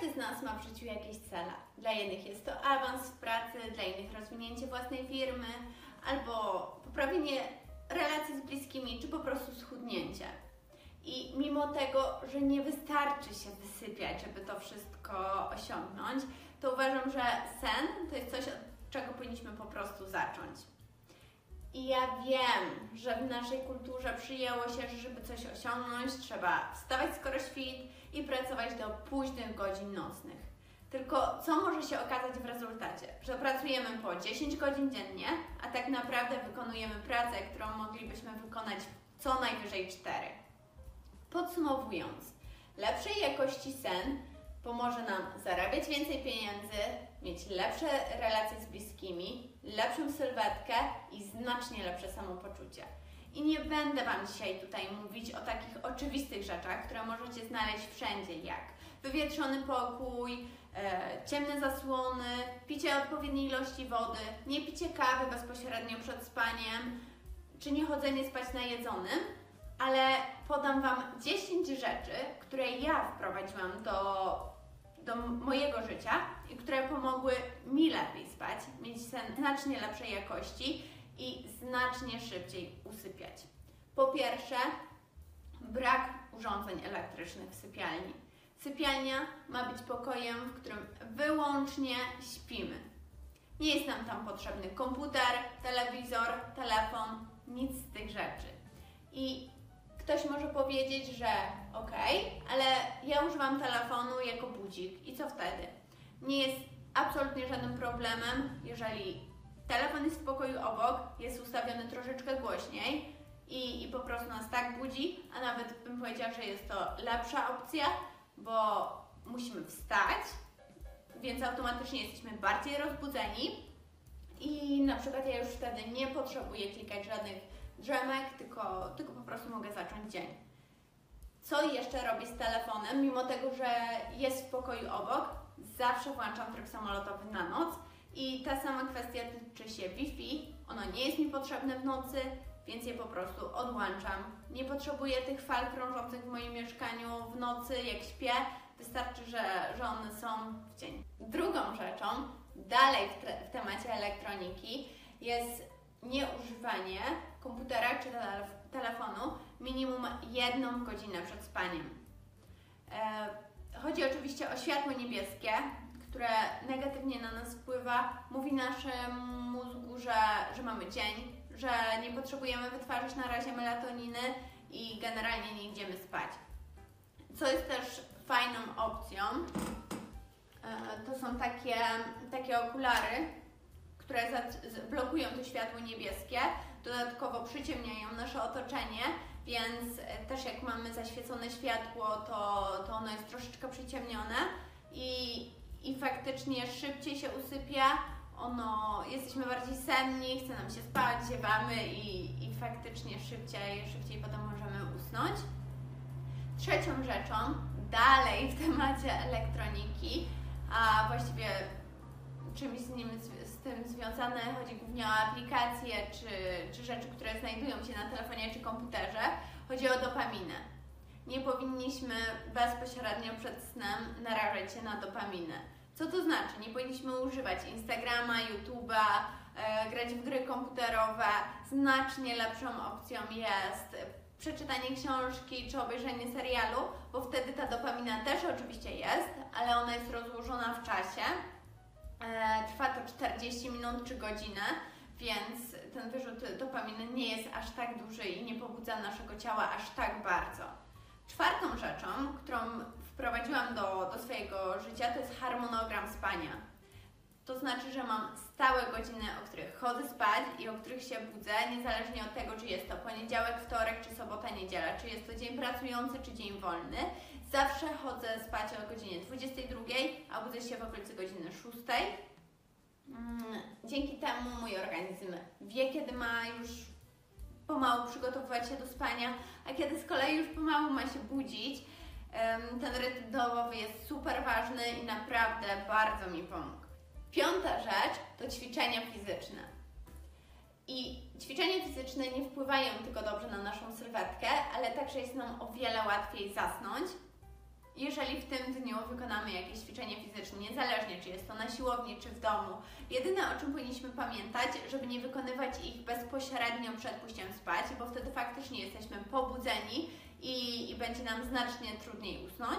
Każdy z nas ma w życiu jakieś cele. Dla jednych jest to awans w pracy, dla innych rozwinięcie własnej firmy albo poprawienie relacji z bliskimi, czy po prostu schudnięcie. I mimo tego, że nie wystarczy się wysypiać, żeby to wszystko osiągnąć, to uważam, że sen to jest coś, od czego powinniśmy po prostu zacząć. I ja wiem, że w naszej kulturze przyjęło się, że żeby coś osiągnąć, trzeba wstawać skoro świt i pracować do późnych godzin nocnych. Tylko co może się okazać w rezultacie? Że pracujemy po 10 godzin dziennie, a tak naprawdę wykonujemy pracę, którą moglibyśmy wykonać co najwyżej 4. Podsumowując, lepszej jakości sen pomoże nam zarabiać więcej pieniędzy, mieć lepsze relacje z bliskimi, lepszą sylwetkę i znacznie lepsze samopoczucie. I nie będę Wam dzisiaj tutaj mówić o takich oczywistych rzeczach, które możecie znaleźć wszędzie, jak wywietrzony pokój, e, ciemne zasłony, picie odpowiedniej ilości wody, nie picie kawy bezpośrednio przed spaniem, czy nie chodzenie spać na jedzonym, ale podam Wam 10 rzeczy, które ja wprowadziłam do, do mojego życia i które pomogły mi lepiej spać, mieć sen znacznie lepszej jakości i znacznie szybciej usypiać. Po pierwsze, brak urządzeń elektrycznych w sypialni. Sypialnia ma być pokojem, w którym wyłącznie śpimy. Nie jest nam tam potrzebny komputer, telewizor, telefon, nic z tych rzeczy. I ktoś może powiedzieć, że okej, okay, ale ja używam telefonu jako budzik i co wtedy? Nie jest absolutnie żadnym problemem, jeżeli telefon jest w pokoju obok, jest ustawiony troszeczkę głośniej i, i po prostu nas tak budzi, a nawet bym powiedziała, że jest to lepsza opcja, bo musimy wstać, więc automatycznie jesteśmy bardziej rozbudzeni i na przykład ja już wtedy nie potrzebuję klikać żadnych drzemek, tylko, tylko po prostu mogę zacząć dzień. Co jeszcze robię z telefonem, mimo tego, że jest w pokoju obok, zawsze włączam tryb samolotowy na noc i ta sama kwestia tyczy się Wi-Fi. Ono nie jest mi potrzebne w nocy, więc je po prostu odłączam. Nie potrzebuję tych fal krążących w moim mieszkaniu w nocy, jak śpię. Wystarczy, że, że one są w dzień. Drugą rzeczą, dalej w, te, w temacie elektroniki, jest nieużywanie komputera czy telefonu minimum jedną godzinę przed spaniem. E, chodzi oczywiście o światło niebieskie, które negatywnie na nas wpływa, mówi naszemu mózgu, że, że mamy dzień, że nie potrzebujemy wytwarzać na razie melatoniny i generalnie nie idziemy spać. Co jest też fajną opcją, e, to są takie, takie okulary, które blokują to światło niebieskie, dodatkowo przyciemniają nasze otoczenie, więc też jak mamy zaświecone światło, to, to ono jest troszeczkę przyciemnione i, i faktycznie szybciej się usypia, ono, jesteśmy bardziej senni, chce nam się spać, ziewamy i, i faktycznie szybciej, szybciej potem możemy usnąć. Trzecią rzeczą, dalej w temacie elektroniki, a właściwie czymś z, nim, z tym związane, chodzi głównie o aplikacje czy, czy rzeczy, które znajdują się na telefonie czy komputerze, chodzi o dopaminę. Nie powinniśmy bezpośrednio przed snem narażać się na dopaminę co to znaczy? Nie powinniśmy używać Instagrama, YouTube'a, e, grać w gry komputerowe. Znacznie lepszą opcją jest przeczytanie książki czy obejrzenie serialu, bo wtedy ta dopamina też oczywiście jest, ale ona jest rozłożona w czasie. E, trwa to 40 minut czy godzinę, więc ten wyrzut dopaminy nie jest aż tak duży i nie pobudza naszego ciała aż tak bardzo. Czwartą rzeczą, którą wprowadziłam do, do swojego życia, to jest harmonogram spania. To znaczy, że mam stałe godziny, o których chodzę spać i o których się budzę, niezależnie od tego, czy jest to poniedziałek, wtorek, czy sobota, niedziela, czy jest to dzień pracujący, czy dzień wolny. Zawsze chodzę spać o godzinie 22, a budzę się w okolicy godziny 6. Mm, dzięki temu mój organizm wie, kiedy ma już pomału przygotowywać się do spania, a kiedy z kolei już pomału ma się budzić, ten rytm dobowy jest super ważny i naprawdę bardzo mi pomógł. Piąta rzecz to ćwiczenia fizyczne. I ćwiczenia fizyczne nie wpływają tylko dobrze na naszą sylwetkę, ale także jest nam o wiele łatwiej zasnąć jeżeli w tym dniu wykonamy jakieś ćwiczenie fizyczne, niezależnie czy jest to na siłowni, czy w domu. Jedyne o czym powinniśmy pamiętać, żeby nie wykonywać ich bezpośrednio przed pójściem spać, bo wtedy faktycznie jesteśmy pobudzeni i, i będzie nam znacznie trudniej usnąć.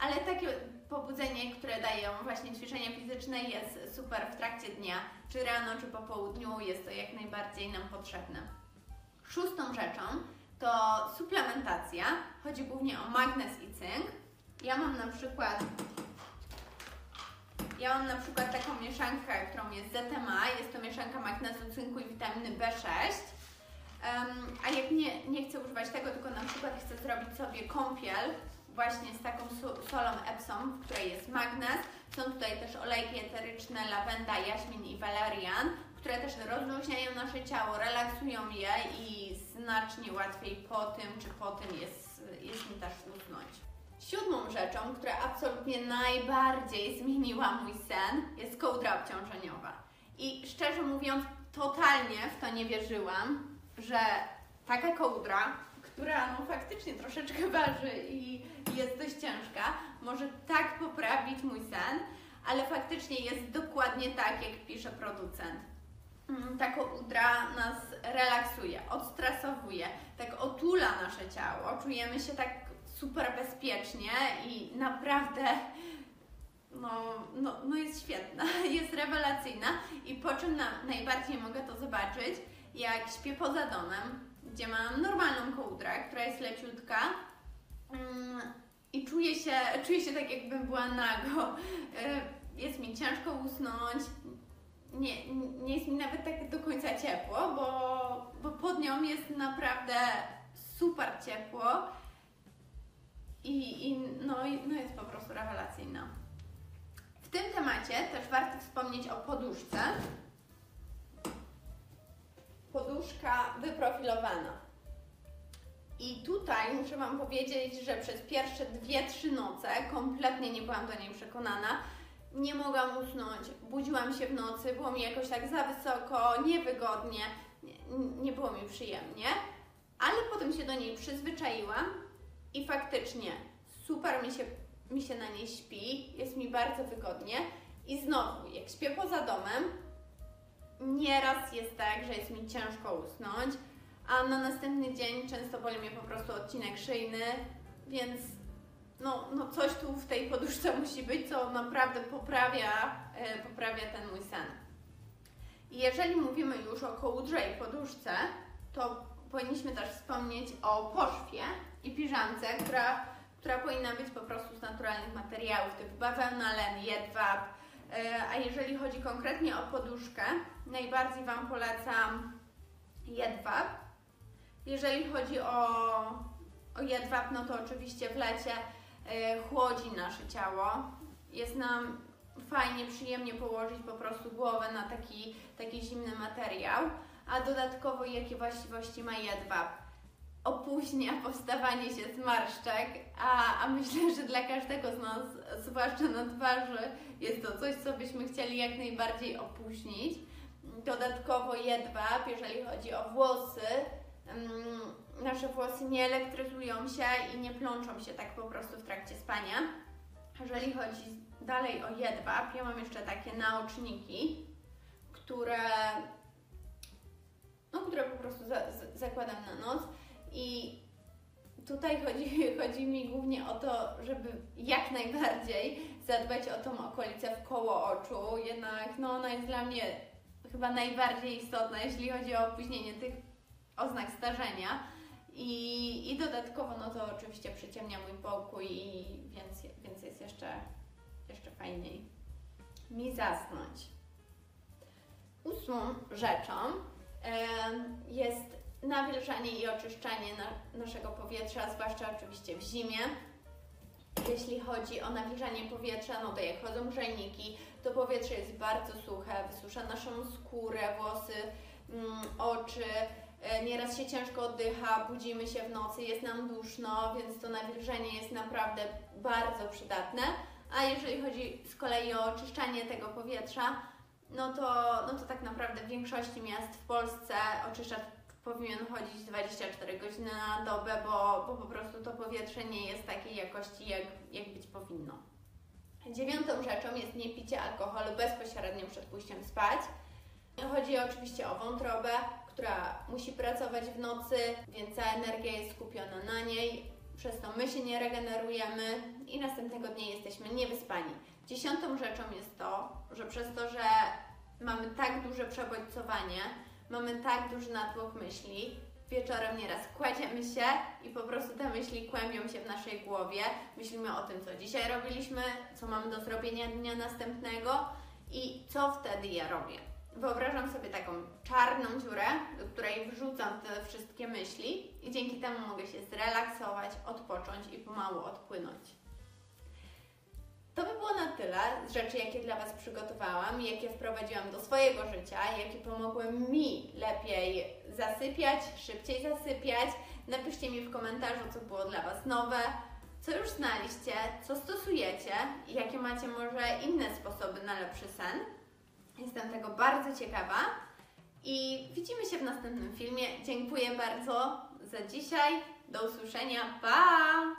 Ale takie pobudzenie, które dają właśnie ćwiczenia fizyczne jest super w trakcie dnia, czy rano, czy po południu, jest to jak najbardziej nam potrzebne. Szóstą rzeczą to suplementacja. Chodzi głównie o magnez i cynk. Ja mam na przykład ja mam na przykład taką mieszankę, którą jest ZMA. Jest to mieszanka magnezu, cynku i witaminy B6. Um, a jak nie, nie chcę używać tego, tylko na przykład chcę zrobić sobie kąpiel właśnie z taką solą Epsom, w której jest magnez. Są tutaj też olejki eteryczne, lawenda, jaśmin i valerian, które też rozluźniają nasze ciało, relaksują je i znacznie łatwiej po tym czy po tym jest, jest mi też rzeczą, która absolutnie najbardziej zmieniła mój sen, jest kołdra obciążeniowa. I szczerze mówiąc, totalnie w to nie wierzyłam, że taka kołdra, która no faktycznie troszeczkę waży i jest dość ciężka, może tak poprawić mój sen, ale faktycznie jest dokładnie tak, jak pisze producent. Mm, ta kołdra nas relaksuje, odstresowuje, tak otula nasze ciało, czujemy się tak super bezpiecznie i naprawdę no, no, no jest świetna, jest rewelacyjna i po czym na, najbardziej mogę to zobaczyć, jak śpię poza domem, gdzie mam normalną kołdrę, która jest leciutka mm, i czuję się, czuję się tak jakbym była nago. E, jest mi ciężko usnąć, nie, nie jest mi nawet tak do końca ciepło, bo, bo pod nią jest naprawdę super ciepło i, i, no, no jest po prostu rewelacyjna. W tym temacie też warto wspomnieć o poduszce. Poduszka wyprofilowana. I tutaj muszę Wam powiedzieć, że przez pierwsze dwie, trzy noce kompletnie nie byłam do niej przekonana. Nie mogłam usnąć, budziłam się w nocy, było mi jakoś tak za wysoko, niewygodnie, nie, nie było mi przyjemnie, ale potem się do niej przyzwyczaiłam i faktycznie super mi się, mi się na niej śpi, jest mi bardzo wygodnie. I znowu, jak śpię poza domem, nieraz jest tak, że jest mi ciężko usnąć, a na następny dzień często boli mnie po prostu odcinek szyjny, więc no, no coś tu w tej poduszce musi być, co naprawdę poprawia, e, poprawia ten mój sen. I jeżeli mówimy już o kołdrze i poduszce, to powinniśmy też wspomnieć o poszwie i piżamce, która, która powinna być po prostu z naturalnych materiałów, typu bawełna, len, jedwab. E, a jeżeli chodzi konkretnie o poduszkę, najbardziej Wam polecam jedwab. Jeżeli chodzi o, o jedwab, no to oczywiście w lecie e, chłodzi nasze ciało. Jest nam fajnie, przyjemnie położyć po prostu głowę na taki, taki zimny materiał a dodatkowo jakie właściwości ma jedwab. Opóźnia powstawanie się zmarszczek, a, a myślę, że dla każdego z nas, zwłaszcza na twarzy, jest to coś, co byśmy chcieli jak najbardziej opóźnić. Dodatkowo jedwab, jeżeli chodzi o włosy, um, nasze włosy nie elektryzują się i nie plączą się tak po prostu w trakcie spania. Jeżeli chodzi dalej o jedwab, ja mam jeszcze takie naoczniki, które no, które po prostu za, zakładam na noc i tutaj chodzi, chodzi mi głównie o to, żeby jak najbardziej zadbać o tą okolicę w koło oczu, jednak no, ona jest dla mnie chyba najbardziej istotna, jeśli chodzi o opóźnienie tych oznak starzenia. I, I dodatkowo, no to oczywiście przyciemnia mój pokój, więc, więc jest jeszcze, jeszcze fajniej mi zasnąć. Ósmą rzeczą jest nawilżanie i oczyszczanie na, naszego powietrza, zwłaszcza oczywiście w zimie. Jeśli chodzi o nawilżanie powietrza, no to jak chodzą grzejniki, to powietrze jest bardzo suche, wysusza naszą skórę, włosy, mm, oczy, e, nieraz się ciężko oddycha, budzimy się w nocy, jest nam duszno, więc to nawilżenie jest naprawdę bardzo przydatne. A jeżeli chodzi z kolei o oczyszczanie tego powietrza, no to, no to tak naprawdę w większości miast w Polsce oczyszczacz powinien chodzić 24 godziny na dobę, bo, bo po prostu to powietrze nie jest takiej jakości, jak, jak być powinno. Dziewiątą rzeczą jest nie picie alkoholu bezpośrednio przed pójściem spać. Chodzi oczywiście o wątrobę, która musi pracować w nocy, więc cała energia jest skupiona na niej. Przez to my się nie regenerujemy i następnego dnia jesteśmy niewyspani. Dziesiątą rzeczą jest to, że przez to, że mamy tak duże przebodźcowanie, mamy tak duży natłok myśli, wieczorem nieraz kładziemy się i po prostu te myśli kłębią się w naszej głowie. Myślimy o tym, co dzisiaj robiliśmy, co mamy do zrobienia dnia następnego i co wtedy ja robię. Wyobrażam sobie taką czarną dziurę, do której wrzucam te wszystkie myśli i dzięki temu mogę się zrelaksować, odpocząć i pomału odpłynąć. To by było na tyle z rzeczy, jakie dla Was przygotowałam, jakie wprowadziłam do swojego życia, jakie pomogły mi lepiej zasypiać, szybciej zasypiać. Napiszcie mi w komentarzu, co było dla Was nowe, co już znaliście, co stosujecie i jakie macie może inne sposoby na lepszy sen. Jestem tego bardzo ciekawa i widzimy się w następnym filmie. Dziękuję bardzo za dzisiaj. Do usłyszenia. Pa!